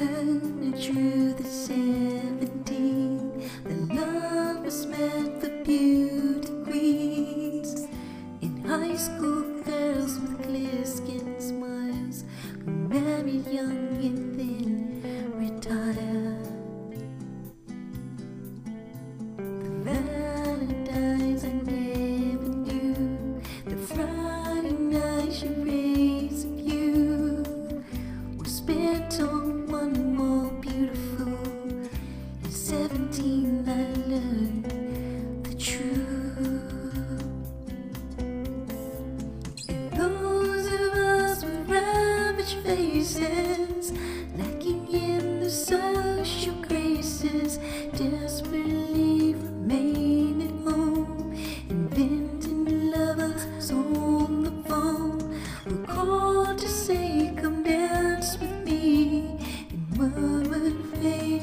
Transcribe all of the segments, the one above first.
Drew the seventeen.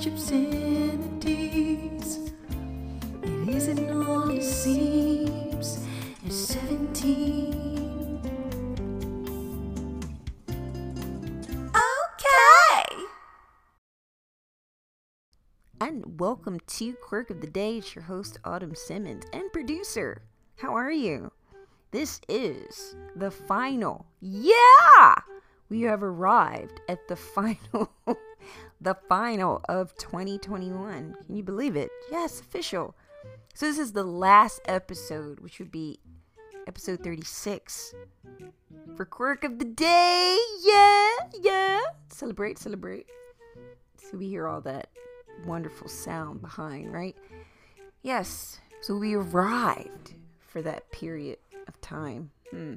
Obscenities. It isn't all it seems at 17. Okay. And welcome to Quirk of the Day. It's your host, Autumn Simmons, and producer. How are you? This is the final. Yeah! We have arrived at the final. the final of 2021. Can you believe it? Yes, official. So, this is the last episode, which would be episode 36 for Quirk of the Day. Yeah, yeah. Celebrate, celebrate. So we hear all that wonderful sound behind, right? Yes. So we arrived for that period of time. Hmm.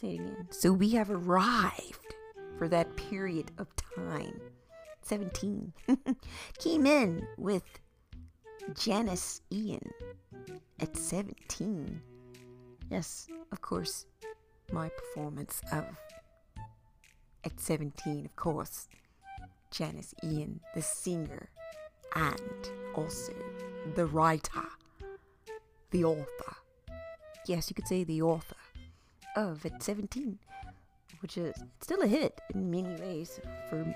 Say it again. So we have arrived for that period of time. 17. Came in with Janis Ian at 17. Yes, of course, my performance of at 17, of course, Janis Ian, the singer, and also the writer, the author. Yes, you could say the author of at 17, which is still a hit in many ways for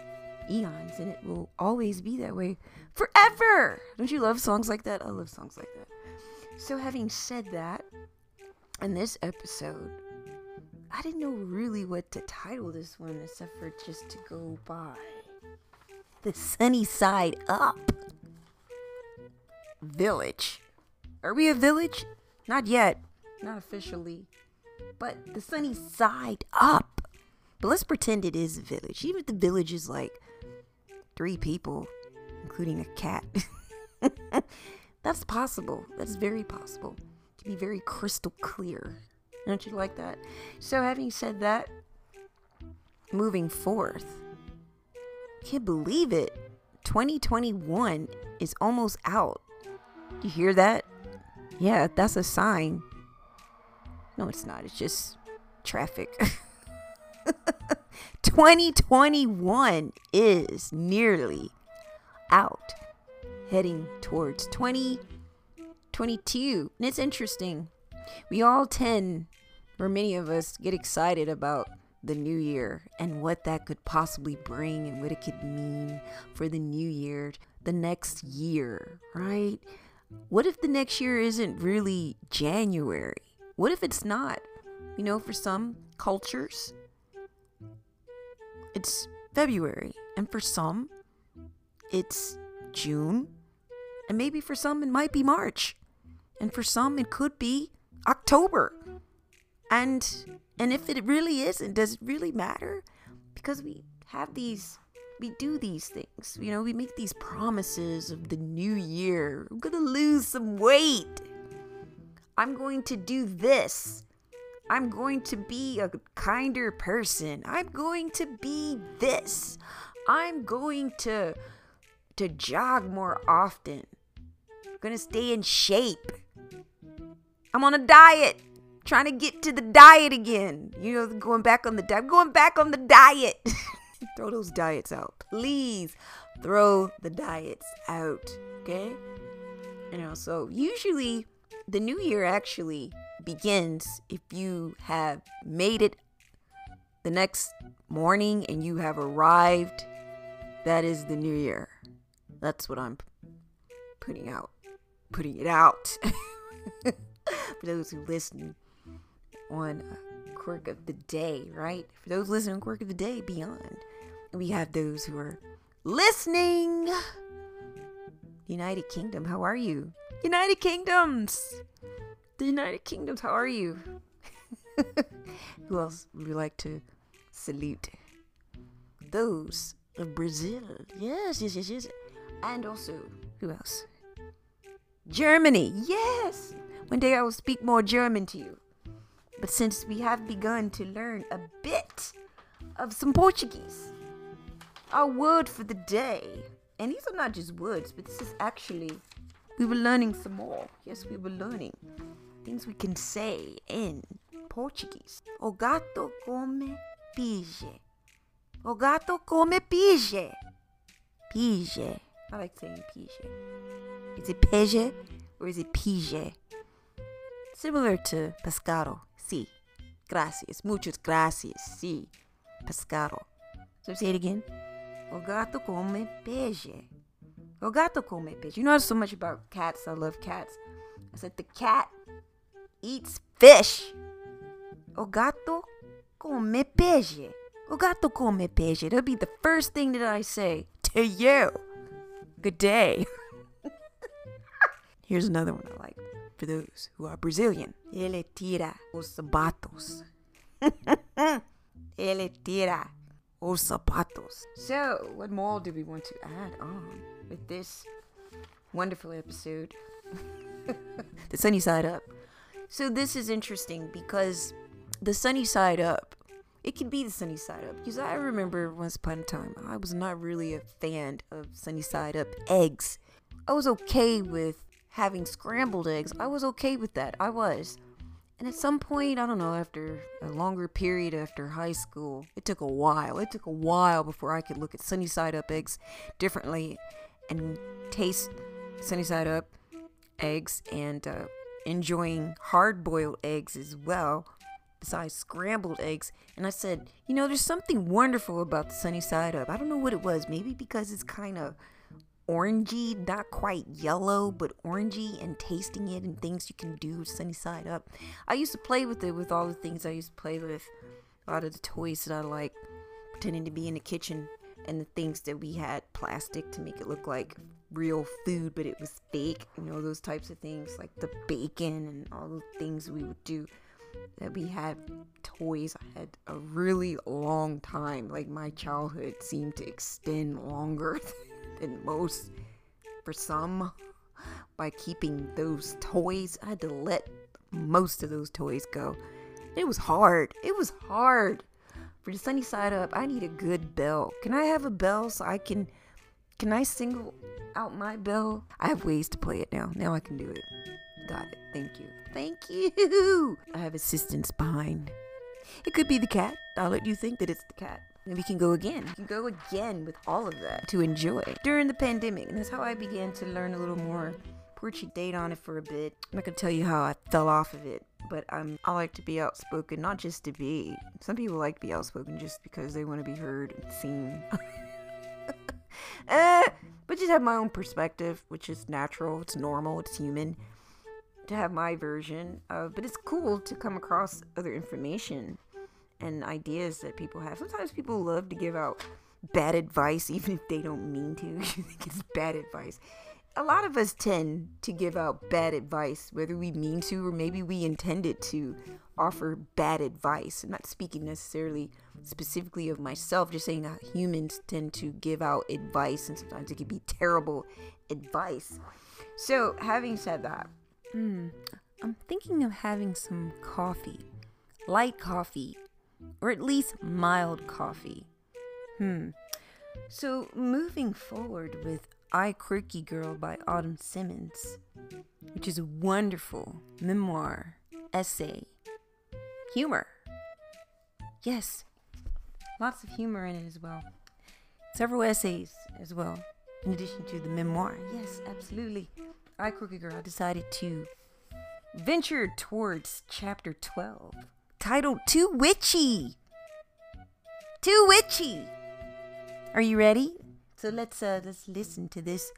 eons, and it will always be that way forever. Don't you love songs like that? I love songs like that. So, having said that, in this episode, I didn't know really what to title this one except for just to go by the sunny side up village. Are we a village? Not yet, not officially, but the sunny side up. But let's pretend it is a village, even if the village is like three people, including a cat. That's possible. That's very possible. To be very crystal clear. Don't you like that? So, having said that, moving forth, can't believe it. 2021 is almost out. You hear that? Yeah, that's a sign. No, it's not. It's just traffic. 2021 is nearly out, heading towards 2022. And it's interesting. We all tend, or many of us, get excited about the new year and what that could possibly bring and what it could mean for the new year, the next year, right? What if the next year isn't really January? What if it's not? You know, for some cultures, it's February, and for some, it's June, and maybe for some, it might be March, and for some, it could be October. And and if it really isn't, does it really matter? Because we have these we do these things. You know, we make these promises of the new year. I'm going to lose some weight. I'm going to do this. I'm going to be a kinder person. I'm going to be this. I'm going to to jog more often. I'm going to stay in shape. I'm on a diet. Trying to get to the diet again. You know, going back on the diet. Going back on the diet. throw those diets out. Please throw the diets out. Okay? You know, so usually the new year actually begins if you have made it the next morning and you have arrived That is the new year. That's what I'm putting out. Putting it out. For those who listen on Quirk of the Day, right? For those listening Quirk of the Day, beyond. We have those who are listening. United Kingdom, how are you? United Kingdoms! The United Kingdoms, how are you? who else would we like to salute? Those of Brazil. Yes, yes, yes, yes. And also, who else? Germany. Yes! One day I will speak more German to you. But since we have begun to learn a bit of some Portuguese, our word for the day, and these are not just words, but this is actually, we were learning some more. Yes, we were learning things we can say in Portuguese. O gato come pije. O gato come pije. Pije. I like saying pije. Is it peje or is it pije? Similar to pescado. Sí. Gracias. Muchas gracias. Sí. Pescado. So say it again. O gato come peixe. O gato come peixe. You know so much about cats. I love cats. I said the cat eats fish. O gato come peixe. O gato come peixe. That'll be the first thing that I say to you. Good day. Here's another one I like for those who are Brazilian. Ele tira os sapatos. Ele tira os sapatos. So, what more do we want to add on with this wonderful episode? the sunny side up. So, this is interesting because the sunny side up, it can be the sunny side up. Because I remember once upon a time, I was not really a fan of sunny side up eggs. I was okay with having scrambled eggs. I was okay with that. I was. And at some point, I don't know, after a longer period after high school, it took a while. It took a while before I could look at sunny side up eggs differently and taste sunny side up eggs and uh, enjoying hard boiled eggs as well, besides scrambled eggs. And I said, you know, there's something wonderful about the sunny side up. I don't know what it was. Maybe because it's kind of orangey, not quite yellow, but orangey, and tasting it and things you can do sunny side up. I used to play with it with all the things I used to play with, a lot of the toys that I like, pretending to be in the kitchen, and the things that we had plastic to make it look like real food, but it was fake, you know, those types of things, like the bacon and all the things we would do. That we had toys. I had a really long time. Like my childhood seemed to extend longer than most for some by keeping those toys. I had to let most of those toys go. It was hard. It was hard. For the sunny side up, I need a good bell. Can I have a bell so I can can I single out my bell? I have ways to play it now. Now I can do it. Got it. Thank you. Thank you. I have assistance behind. It could be the cat. I'll let you think that it's the cat. And we can go again. We can go again with all of that to enjoy during the pandemic. And that's how I began to learn a little more. Porchy date on it for a bit. I'm not gonna tell you how I fell off of it, but I'm I like to be outspoken, not just to be. Some people like to be outspoken just because they want to be heard and seen. uh, but just have my own perspective, which is natural, it's normal, it's human to have my version of but it's cool to come across other information and ideas that people have. Sometimes people love to give out bad advice, even if they don't mean to. you think it's bad advice. A lot of us tend to give out bad advice, whether we mean to or maybe we intended to offer bad advice. I'm not speaking necessarily specifically of myself, just saying that humans tend to give out advice, and sometimes it can be terrible advice. So, having said that, hmm, I'm thinking of having some coffee, light coffee, or at least mild coffee. Hmm. So, moving forward with I Quirky Girl by Autumn Simmons, which is a wonderful memoir, essay, humor. Yes, lots of humor in it as well. Several essays as well, in addition to the memoir. Yes, absolutely. I Quirky Girl decided to venture towards chapter 12, titled Too Witchy. Too Witchy. Are you ready? So let's uh let's listen to this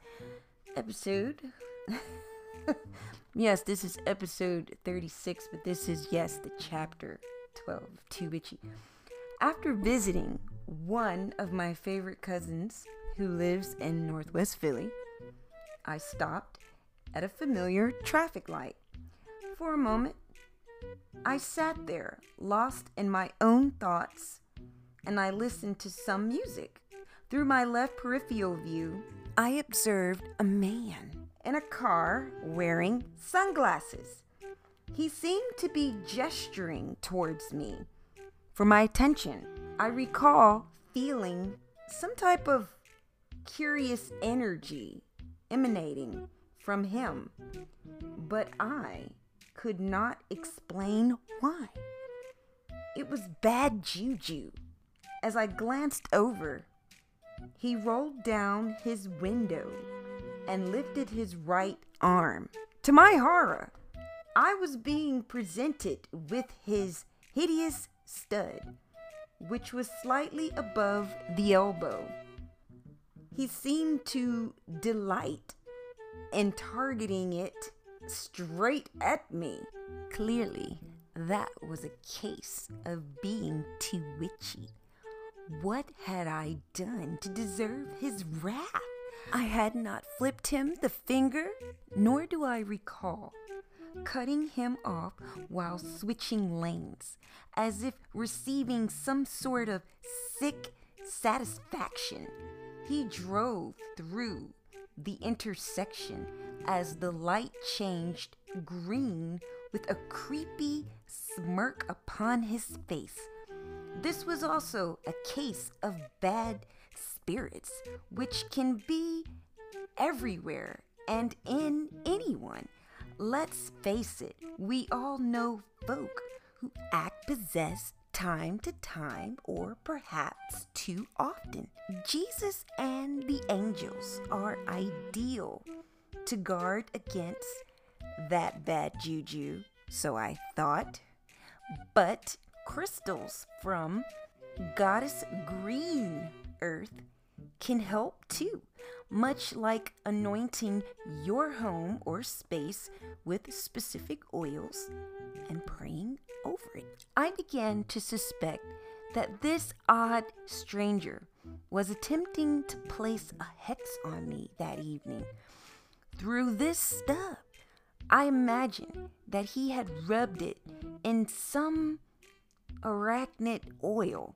episode. yes, this is episode 36, but this is yes, the chapter 12 Too Witchy. After visiting one of my favorite cousins who lives in Northwest Philly, I stopped at a familiar traffic light. For a moment, I sat there, lost in my own thoughts, and I listened to some music. Through my left peripheral view, I observed a man in a car wearing sunglasses. He seemed to be gesturing towards me for my attention. I recall feeling some type of curious energy emanating from him, but I could not explain why. It was bad juju. As I glanced over, he rolled down his window and lifted his right arm. To my horror, I was being presented with his hideous stud, which was slightly above the elbow. He seemed to delight in targeting it straight at me. Clearly, that was a case of being too witchy. What had I done to deserve his wrath? I had not flipped him the finger, nor do I recall cutting him off while switching lanes, as if receiving some sort of sick satisfaction. He drove through the intersection as the light changed green with a creepy smirk upon his face. This was also a case of bad spirits, which can be everywhere and in anyone. Let's face it, we all know folk who act possessed time to time or perhaps too often. Jesus and the angels are ideal to guard against that bad juju, so I thought. But crystals from Goddess Green Earth can help too, much like anointing your home or space with specific oils and praying over it. I began to suspect that this odd stranger was attempting to place a hex on me that evening through this stuff. I imagine that he had rubbed it in some arachnid oil,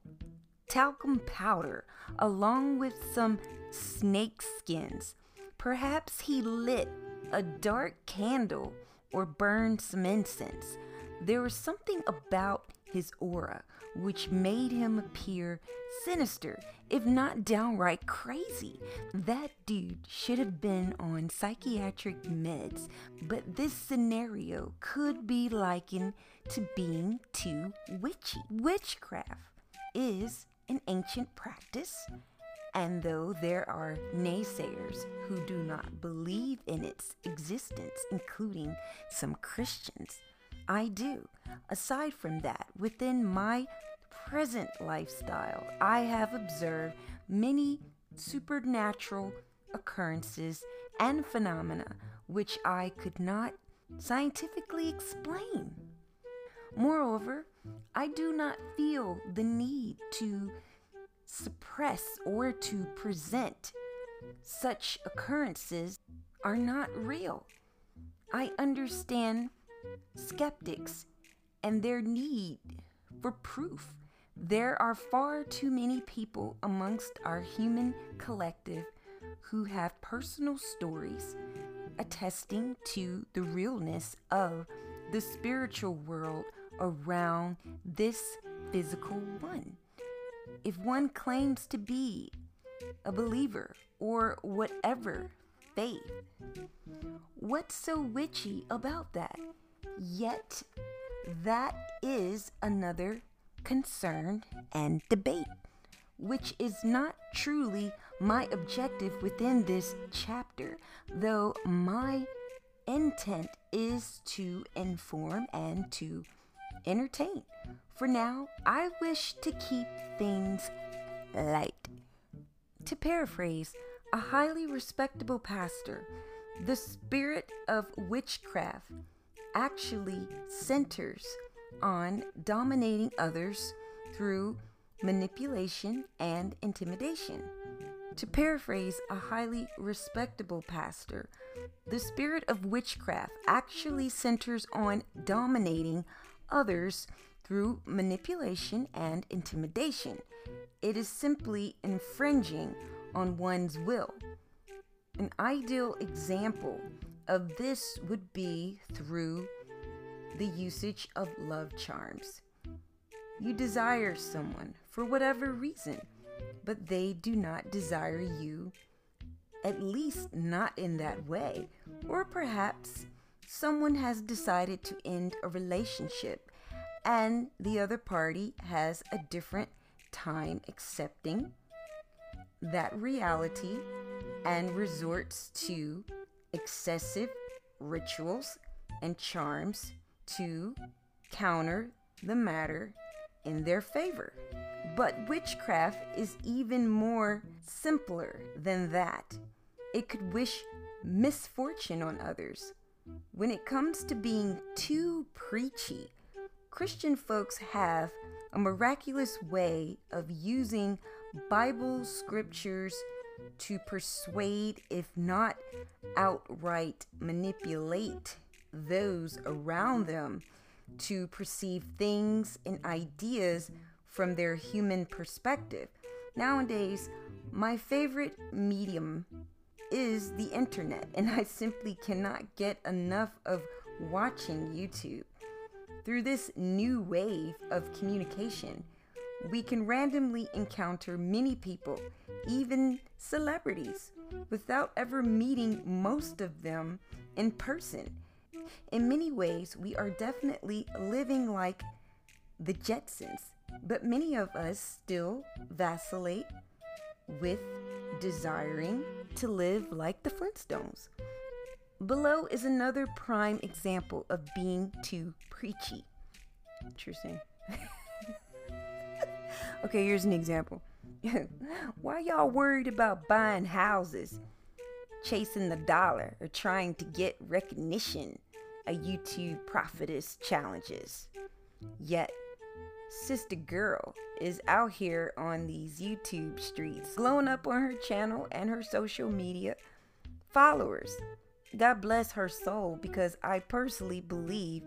talcum powder, along with some snake skins. Perhaps he lit a dark candle or burned some incense. There was something about his aura which made him appear sinister, if not downright crazy. That dude should have been on psychiatric meds, but this scenario could be likened to being too witchy. Witchcraft is an ancient practice, and though there are naysayers who do not believe in its existence, including some Christians, I do. Aside from that, within my present lifestyle, I have observed many supernatural occurrences and phenomena which I could not scientifically explain. Moreover, I do not feel the need to suppress or to present such occurrences are not real. I understand skeptics and their need for proof. There are far too many people amongst our human collective who have personal stories attesting to the realness of the spiritual world around this physical one. If one claims to be a believer or whatever faith, what's so witchy about that? Yet, that is another concern and debate, which is not truly my objective within this chapter, though my intent is to inform and to entertain. For now, I wish to keep things light. To paraphrase, a highly respectable pastor, the spirit of witchcraft actually centers on dominating others through manipulation and intimidation. To paraphrase a highly respectable pastor, the spirit of witchcraft actually centers on dominating others through manipulation and intimidation. It is simply infringing on one's will. An ideal example of this would be through the usage of love charms. You desire someone for whatever reason, but they do not desire you, at least not in that way. Or perhaps someone has decided to end a relationship and the other party has a different time accepting that reality and resorts to excessive rituals and charms to counter the matter in their favor. But witchcraft is even more simpler than that. It could wish misfortune on others. When it comes to being too preachy, Christian folks have a miraculous way of using Bible scriptures to persuade, if not outright manipulate, those around them to perceive things and ideas from their human perspective. Nowadays, my favorite medium is the internet, and I simply cannot get enough of watching YouTube. Through this new wave of communication, we can randomly encounter many people, even celebrities, without ever meeting most of them in person. In many ways, we are definitely living like the Jetsons, but many of us still vacillate with desiring to live like the Flintstones. Below is another prime example of being too preachy. Interesting. okay, here's an example. Why y'all worried about buying houses, chasing the dollar, or trying to get recognition? A YouTube prophetess challenges. Yet sister girl is out here on these YouTube streets, glowing up on her channel and her social media followers. God bless her soul because I personally believe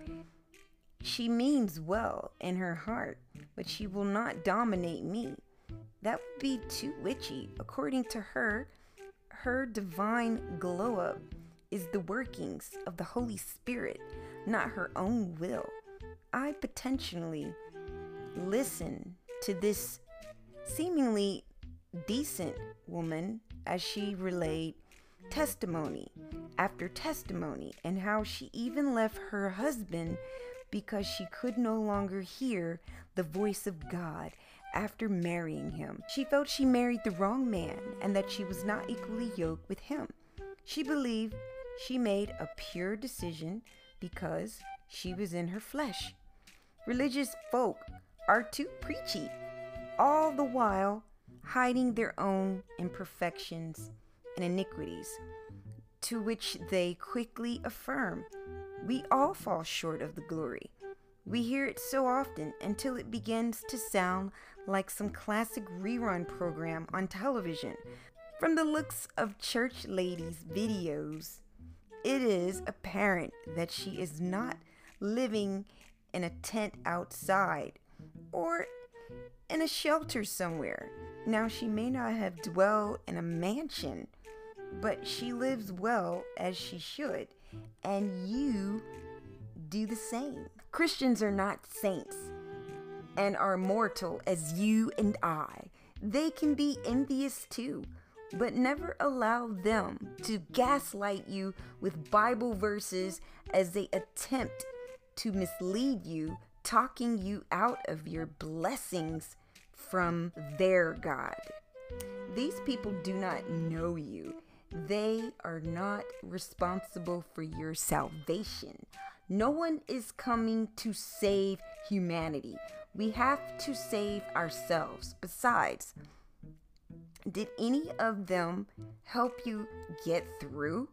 she means well in her heart, but she will not dominate me. That would be too witchy. According to her, her divine glow up is the workings of the Holy Spirit, not her own will. I potentially listen to this seemingly decent woman as she relayed testimony after testimony and how she even left her husband because she could no longer hear the voice of God after marrying him. She felt she married the wrong man and that she was not equally yoked with him. She believed she made a pure decision because she was in her flesh. Religious folk are too preachy, all the while hiding their own imperfections and iniquities, to which they quickly affirm, We all fall short of the glory. We hear it so often until it begins to sound like some classic rerun program on television. From the looks of Church Lady's videos, it is apparent that she is not living in a tent outside or in a shelter somewhere. Now, she may not have dwelled in a mansion, but she lives well as she should, and you do the same. Christians are not saints and are mortal as you and I. They can be envious too, but never allow them to gaslight you with Bible verses as they attempt to mislead you talking you out of your blessings from their God. These people do not know you. They are not responsible for your salvation. No one is coming to save humanity. We have to save ourselves. Besides, Did any of them help you get through?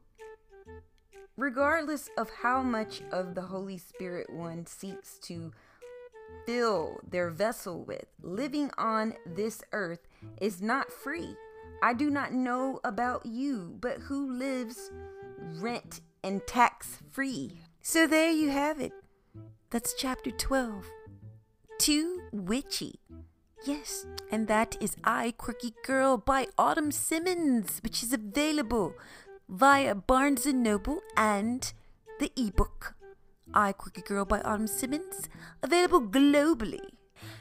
Regardless of how much of the Holy Spirit one seeks to fill their vessel with, living on this earth is not free. I do not know about you, but who lives rent and tax free? So there you have it. That's chapter 12. Too witchy. Yes, and that is I Quirky Girl by Autumn Simmons, which is available via Barnes and Noble and the ebook I Quirky Girl by Autumn Simmons, available globally.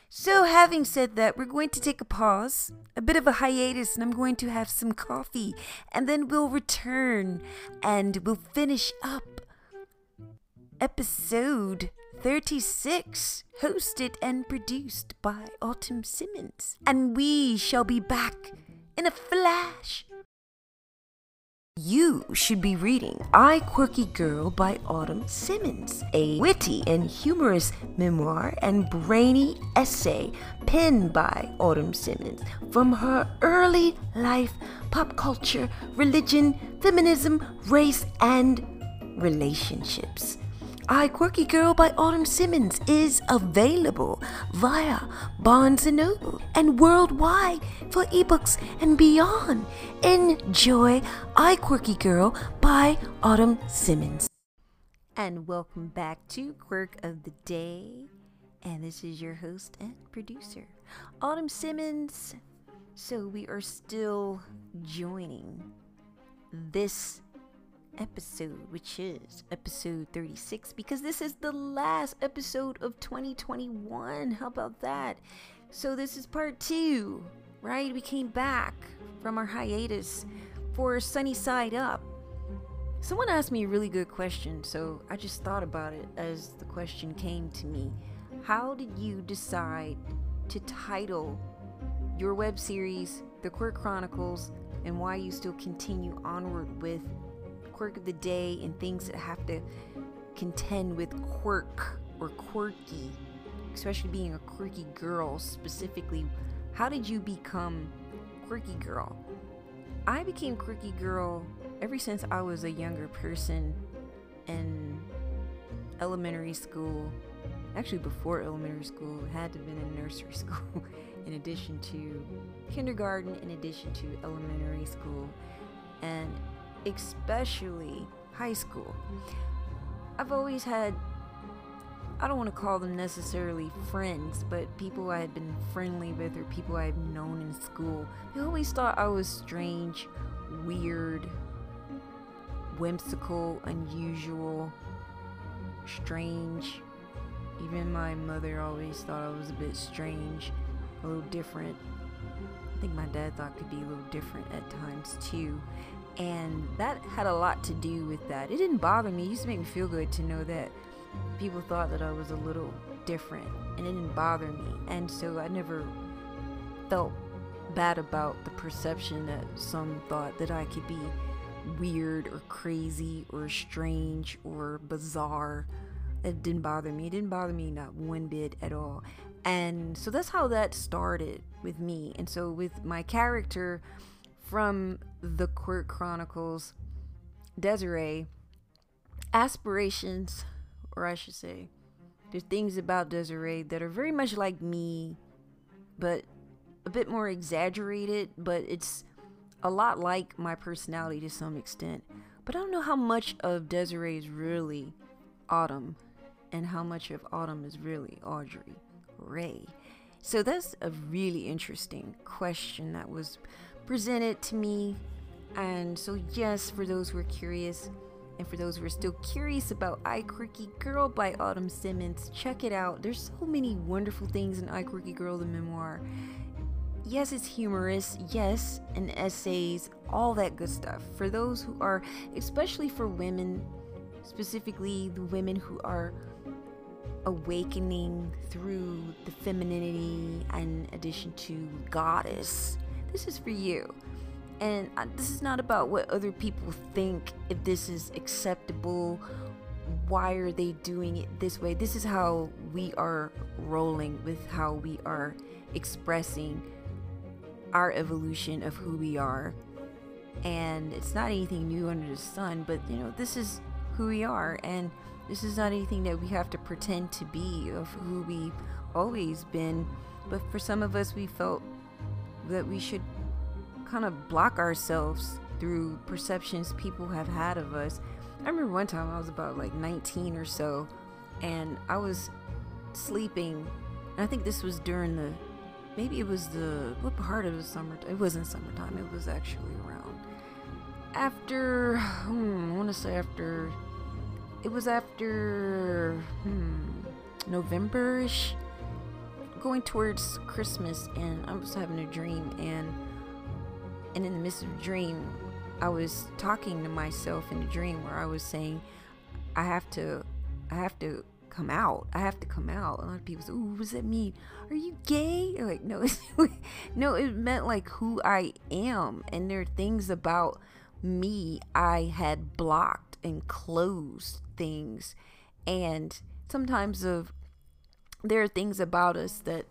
So, having said that, we're going to take a pause, a bit of a hiatus, and I'm going to have some coffee, and then we'll return and we'll finish up episode 36, hosted and produced by Autumn Simmons. And we shall be back in a flash. You should be reading I Quirky Girl by Autumn Simmons, a witty and humorous memoir and brainy essay penned by Autumn Simmons from her early life, pop culture, religion, feminism, race, and relationships. I Quirky Girl by Autumn Simmons is available via Barnes & Noble and worldwide for ebooks and beyond. Enjoy I Quirky Girl by Autumn Simmons. And welcome back to Quirk of the Day. And this is your host and producer, Autumn Simmons. So we are still joining this episode, which is episode 36, because this is the last episode of 2021. How about that? So, this is part two, right? We came back from our hiatus for Sunny Side Up. Someone asked me a really good question, so I just thought about it as the question came to me. How did you decide to title your web series, The Quirk Chronicles, and why you still continue onward with quirk of the day and things that have to contend with quirk or quirky, especially being a quirky girl specifically. How did you become quirky girl? I became quirky girl ever since I was a younger person in elementary school. Actually, before elementary school, had to have been in nursery school, in addition to kindergarten, in addition to elementary school. And especially high school. I've always had, I don't want to call them necessarily friends, but people I had been friendly with or people I had known in school. They always thought I was strange, weird, whimsical, unusual, strange. Even my mother always thought I was a bit strange, a little different. I think my dad thought could be a little different at times too. And that had a lot to do with that. It didn't bother me. It used to make me feel good to know that people thought that I was a little different and it didn't bother me. And so I never felt bad about the perception that some thought that I could be weird or crazy or strange or bizarre. It didn't bother me. It didn't bother me not one bit at all. And so that's how that started with me. And so with my character, from the Quirk Chronicles, Desiree, aspirations, or I should say, there's things about Desiree that are very much like me, but a bit more exaggerated, but it's a lot like my personality to some extent. But I don't know how much of Desiree is really Autumn and how much of Autumn is really Audrey Ray. So that's a really interesting question that was presented to me. And so, yes, for those who are curious, and for those who are still curious about I Quirky Girl by Autumn Simmons, check it out. There's so many wonderful things in I Quirky Girl, the memoir. Yes, it's humorous, yes, and essays, all that good stuff. For those who are, especially for women, specifically the women who are awakening through the femininity in addition to goddess this is for you. And uh, this is not about what other people think, if this is acceptable, why are they doing it this way. This is how we are rolling with how we are expressing our evolution of who we are. And it's not anything new under the sun, but you know, this is who we are. And this is not anything that we have to pretend to be of who we've always been. But for some of us, we felt that we should kind of block ourselves through perceptions people have had of us. I remember one time I was about like 19 or so, and I was sleeping. And I think this was during the, maybe it was the, what part of the summer? It wasn't summertime, it was actually around. After, hmm, I want to say after, it was after, hmm, November ish, going towards Christmas, and I was having a dream, and and in the midst of the dream, I was talking to myself in the dream where I was saying, I have to, I have to come out. I have to come out. A lot of people say, "Ooh, what does that mean? Are you gay?" Like, no, no, it meant like who I am, and there are things about me I had blocked and closed things, and sometimes of there are things about us that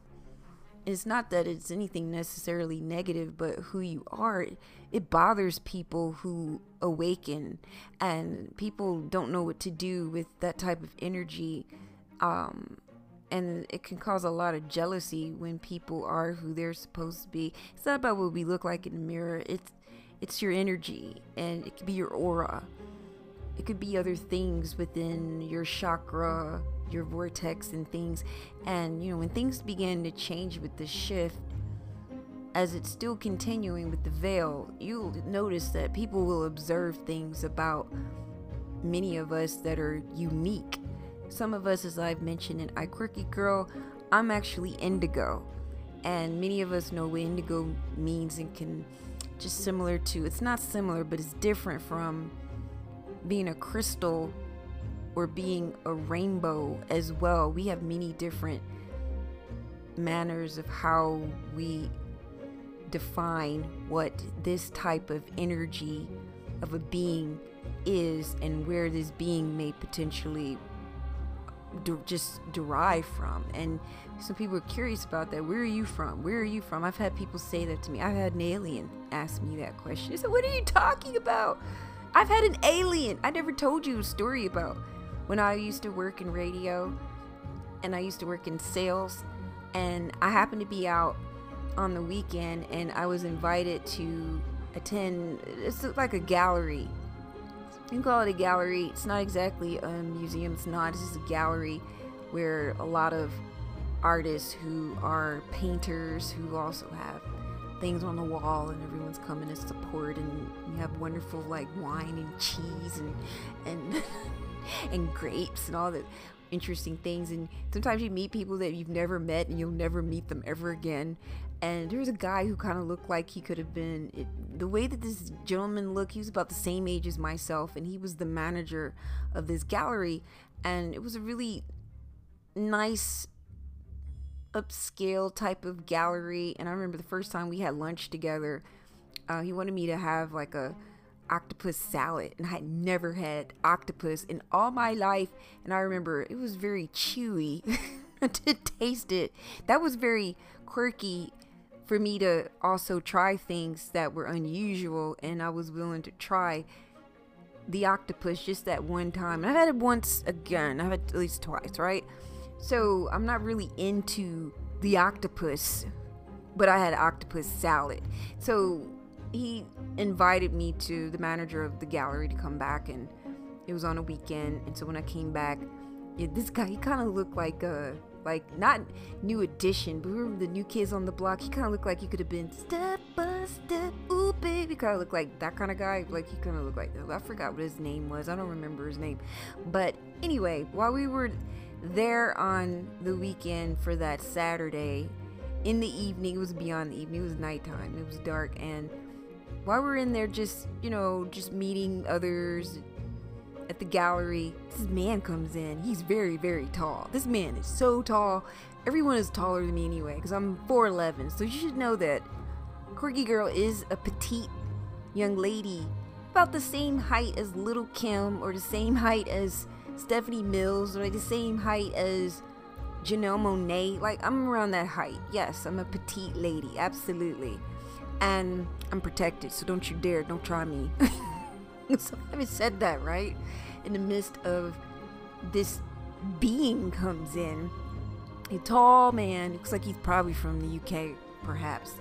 it's not that it's anything necessarily negative, but who you are, it bothers people who awaken and people don't know what to do with that type of energy. Um, and it can cause a lot of jealousy when people are who they're supposed to be. It's not about what we look like in the mirror. It's it's your energy and it could be your aura. It could be other things within your chakra your vortex and things. And, you know, when things begin to change with the shift, as it's still continuing with the veil, you'll notice that people will observe things about many of us that are unique. Some of us, as I've mentioned in I Quirky Girl, I'm actually indigo. And many of us know what indigo means and can just similar to, it's not similar, but it's different from being a crystal or being a rainbow as well. We have many different manners of how we define what this type of energy of a being is and where this being may potentially just derive from. And some people are curious about that. Where are you from? Where are you from? I've had people say that to me. I've had an alien ask me that question. I said, What are you talking about? I've had an alien. I never told you a story about when I used to work in radio and I used to work in sales and I happened to be out on the weekend and I was invited to attend it's like a gallery. You can call it a gallery. It's not exactly a museum, it's not, it's just a gallery where a lot of artists who are painters who also have things on the wall and everyone's coming to support and you have wonderful like wine and cheese and and and grapes and all the interesting things. And sometimes you meet people that you've never met and you'll never meet them ever again. And there was a guy who kind of looked like he could have been it, the way that this gentleman looked. He was about the same age as myself, and he was the manager of this gallery. And it was a really nice upscale type of gallery. And I remember the first time we had lunch together, uh, he wanted me to have like a octopus salad and I had never had octopus in all my life and I remember it was very chewy to taste it. That was very quirky for me to also try things that were unusual and I was willing to try the octopus just that one time. And I've had it once again. I've had at least twice, right? So I'm not really into the octopus, but I had octopus salad. So he invited me to the manager of the gallery to come back and it was on a weekend. And so when i came back yeah, this guy he kind of looked like a like not new edition but the new kids on the block? He kind of looked like he could have been step by step. Ooh baby kind of looked like that kind of guy. Like he kind of looked like oh, i forgot what his name was. I don't remember his name. But anyway while we were there on the weekend for that saturday in the evening it was beyond the evening it was nighttime it was dark and while we're in there just, you know, just meeting others at the gallery, this man comes in. He's very, very tall. This man is so tall. Everyone is taller than me anyway, because I'm 4'11. So you should know that Quirky Girl is a petite young lady, about the same height as Little Kim, or the same height as Stephanie Mills, or like the same height as Janelle Monáe. Like, I'm around that height. Yes, I'm a petite lady, absolutely. And I'm protected, so don't you dare, don't try me. so having said that, right? In the midst of this being comes in, a tall man, looks like he's probably from the UK, perhaps.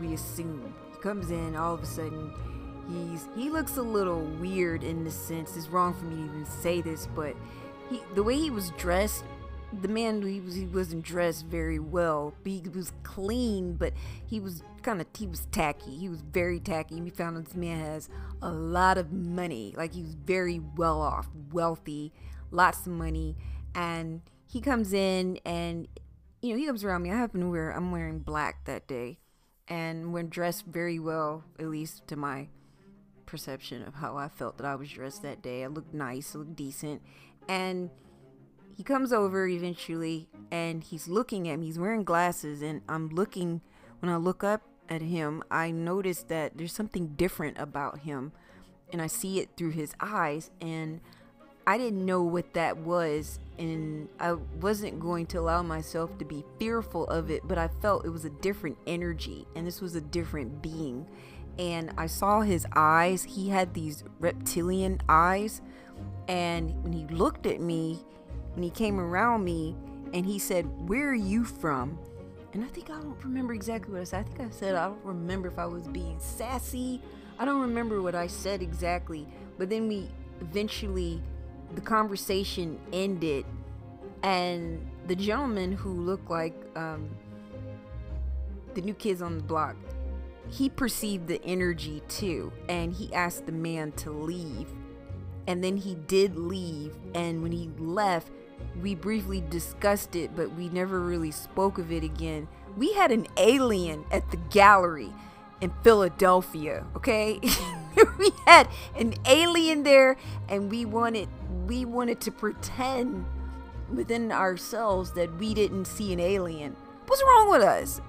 We assume. He comes in, all of a sudden, he's he looks a little weird in the sense. It's wrong for me to even say this, but he the way he was dressed the man he was he wasn't dressed very well. He was clean, but he was kind of he was tacky. He was very tacky. We found out this man has a lot of money. Like he was very well off, wealthy, lots of money, and he comes in and you know he comes around me. I happen to wear I'm wearing black that day, and we're dressed very well, at least to my perception of how I felt that I was dressed that day. I looked nice, I looked decent, and he comes over eventually and he's looking at me. He's wearing glasses, and I'm looking. When I look up at him, I notice that there's something different about him, and I see it through his eyes. And I didn't know what that was, and I wasn't going to allow myself to be fearful of it, but I felt it was a different energy, and this was a different being. And I saw his eyes, he had these reptilian eyes, and when he looked at me, when he came around me and he said, Where are you from? And I think I don't remember exactly what I said. I think I said, I don't remember if I was being sassy. I don't remember what I said exactly. But then we eventually, the conversation ended, and the gentleman who looked like um, the new kids on the block, he perceived the energy too, and he asked the man to leave. And then he did leave, and when he left, we briefly discussed it, but we never really spoke of it again. We had an alien at the gallery in Philadelphia, okay? we had an alien there and we wanted we wanted to pretend within ourselves that we didn't see an alien. What's wrong with us?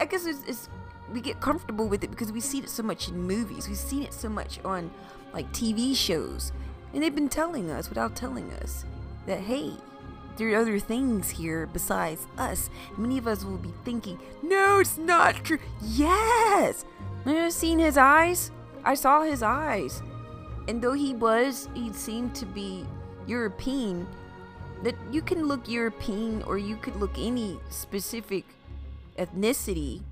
I guess it's, it's we get comfortable with it because we see it so much in movies. We've seen it so much on like TV shows. And they've been telling us without telling us that, hey, there are other things here besides us. Many of us will be thinking, no, it's not true. Yes! Have seen his eyes? I saw his eyes. And though he was, he seemed to be European, that you can look European or you could look any specific ethnicity,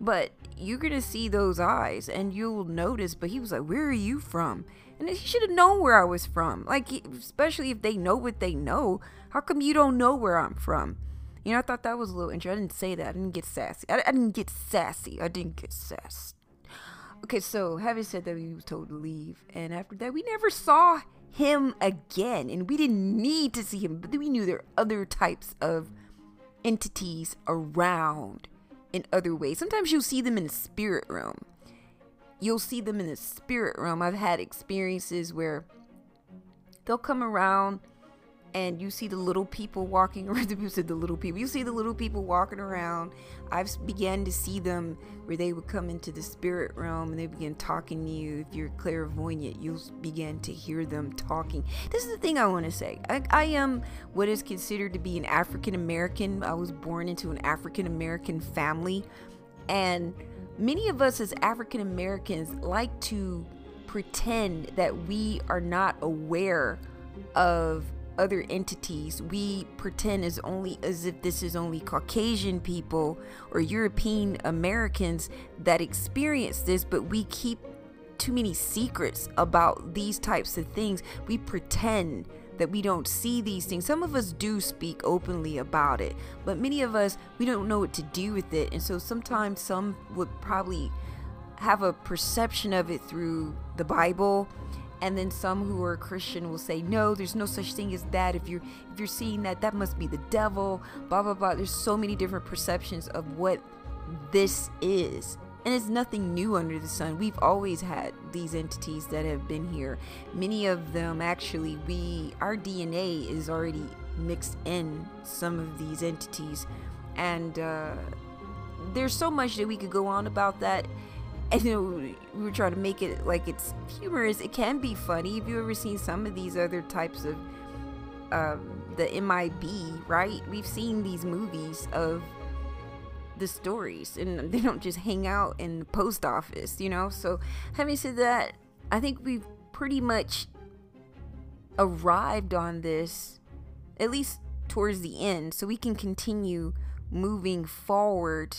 but you're gonna see those eyes and you'll notice. But he was like, Where are you from? And he should have known where I was from. Like, especially if they know what they know. How come you don't know where I'm from? You know, I thought that was a little interesting. I didn't say that. I didn't get sassy. I, I didn't get sassy. I didn't get sassy. Okay, so having said that, we was told to leave. And after that, we never saw him again. And we didn't need to see him. But we knew there are other types of entities around in other ways. Sometimes you'll see them in the spirit realm you'll see them in the spirit realm. I've had experiences where they'll come around and you see the little people walking around. You said the little people. You see the little people walking around. I've began to see them where they would come into the spirit realm and they begin talking to you. If you're clairvoyant, you'll begin to hear them talking. This is the thing I want to say. I, I am what is considered to be an African American. I was born into an African American family, and many of us as African Americans like to pretend that we are not aware of other entities. We pretend as only as if this is only Caucasian people or European Americans that experience this, but we keep too many secrets about these types of things. We pretend that we don't see these things. Some of us do speak openly about it, but many of us, we don't know what to do with it. And so sometimes some would probably have a perception of it through the Bible. And then some who are Christian will say, no, there's no such thing as that. If you're if you're seeing that, that must be the devil, blah blah blah. There's so many different perceptions of what this is. And it's nothing new under the sun. We've always had these entities that have been here. Many of them actually we our DNA is already mixed in some of these entities. And uh, there's so much that we could go on about that. And you know, we were trying to make it like it's humorous. It can be funny. Have you ever seen some of these other types of um, the MIB, right? We've seen these movies of the stories and they don't just hang out in the post office, you know? So, having said that, I think we've pretty much arrived on this, at least towards the end, so we can continue moving forward,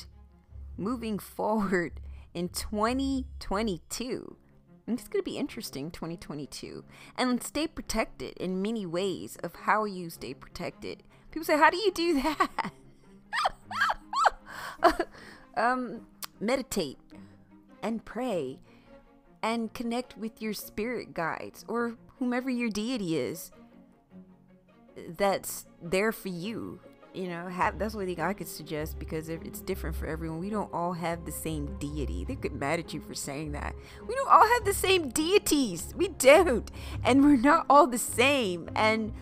moving forward in 2022. And it's going to be interesting 2022 and stay protected in many ways of how you stay protected. People say, How do you do that? um, meditate and pray and connect with your spirit guides or whomever your deity is that's there for you you know have that's what i think I could suggest because it's different for everyone. We don't all have the same deity. They get mad at you for saying that. We don't all have the same deities. We don't. And we're not all the same. And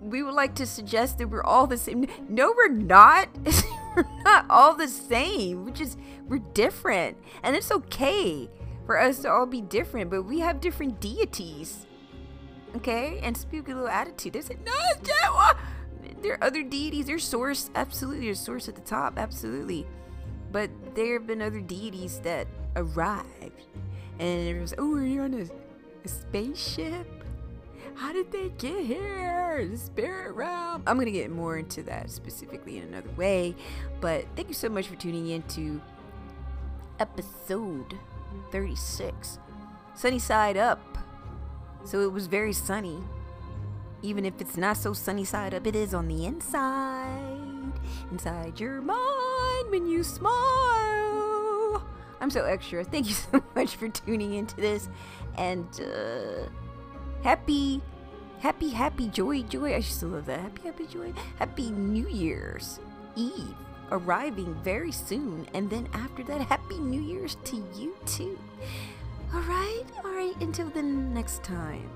we would like to suggest that we're all the same. No we're not we're not all the same we're just we're different and it's okay for us to all be different but we have different deities okay and speak a little attitude they say no it's there are other deities. There's source, absolutely. There's source at the top, absolutely. But there have been other deities that arrived, and it was, oh, are you on a, a spaceship? How did they get here? The spirit realm. I'm gonna get more into that specifically in another way, but thank you so much for tuning in to episode 36, Sunny Side Up. So it was very sunny even if it's not so sunny side up, it is on the inside. Inside your mind when you smile. I'm so extra. Thank you so much for tuning into this. And uh, happy, happy, happy joy, joy. I still love that. Happy, happy joy. Happy New Year's Eve arriving very soon. And then after that, Happy New Year's to you too. All right, all right, until the next time.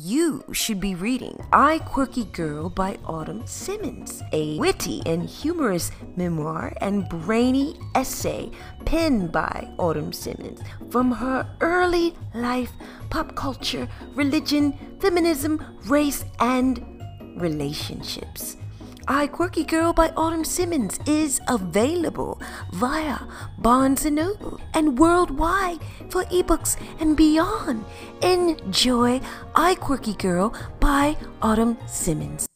You should be reading I Quirky Girl by Autumn Simmons, a witty and humorous memoir and brainy essay penned by Autumn Simmons from her early life, pop culture, religion, feminism, race, and relationships. I Quirky Girl by Autumn Simmons is available via Barnes & Noble and worldwide for ebooks and beyond. Enjoy I Quirky Girl by Autumn Simmons.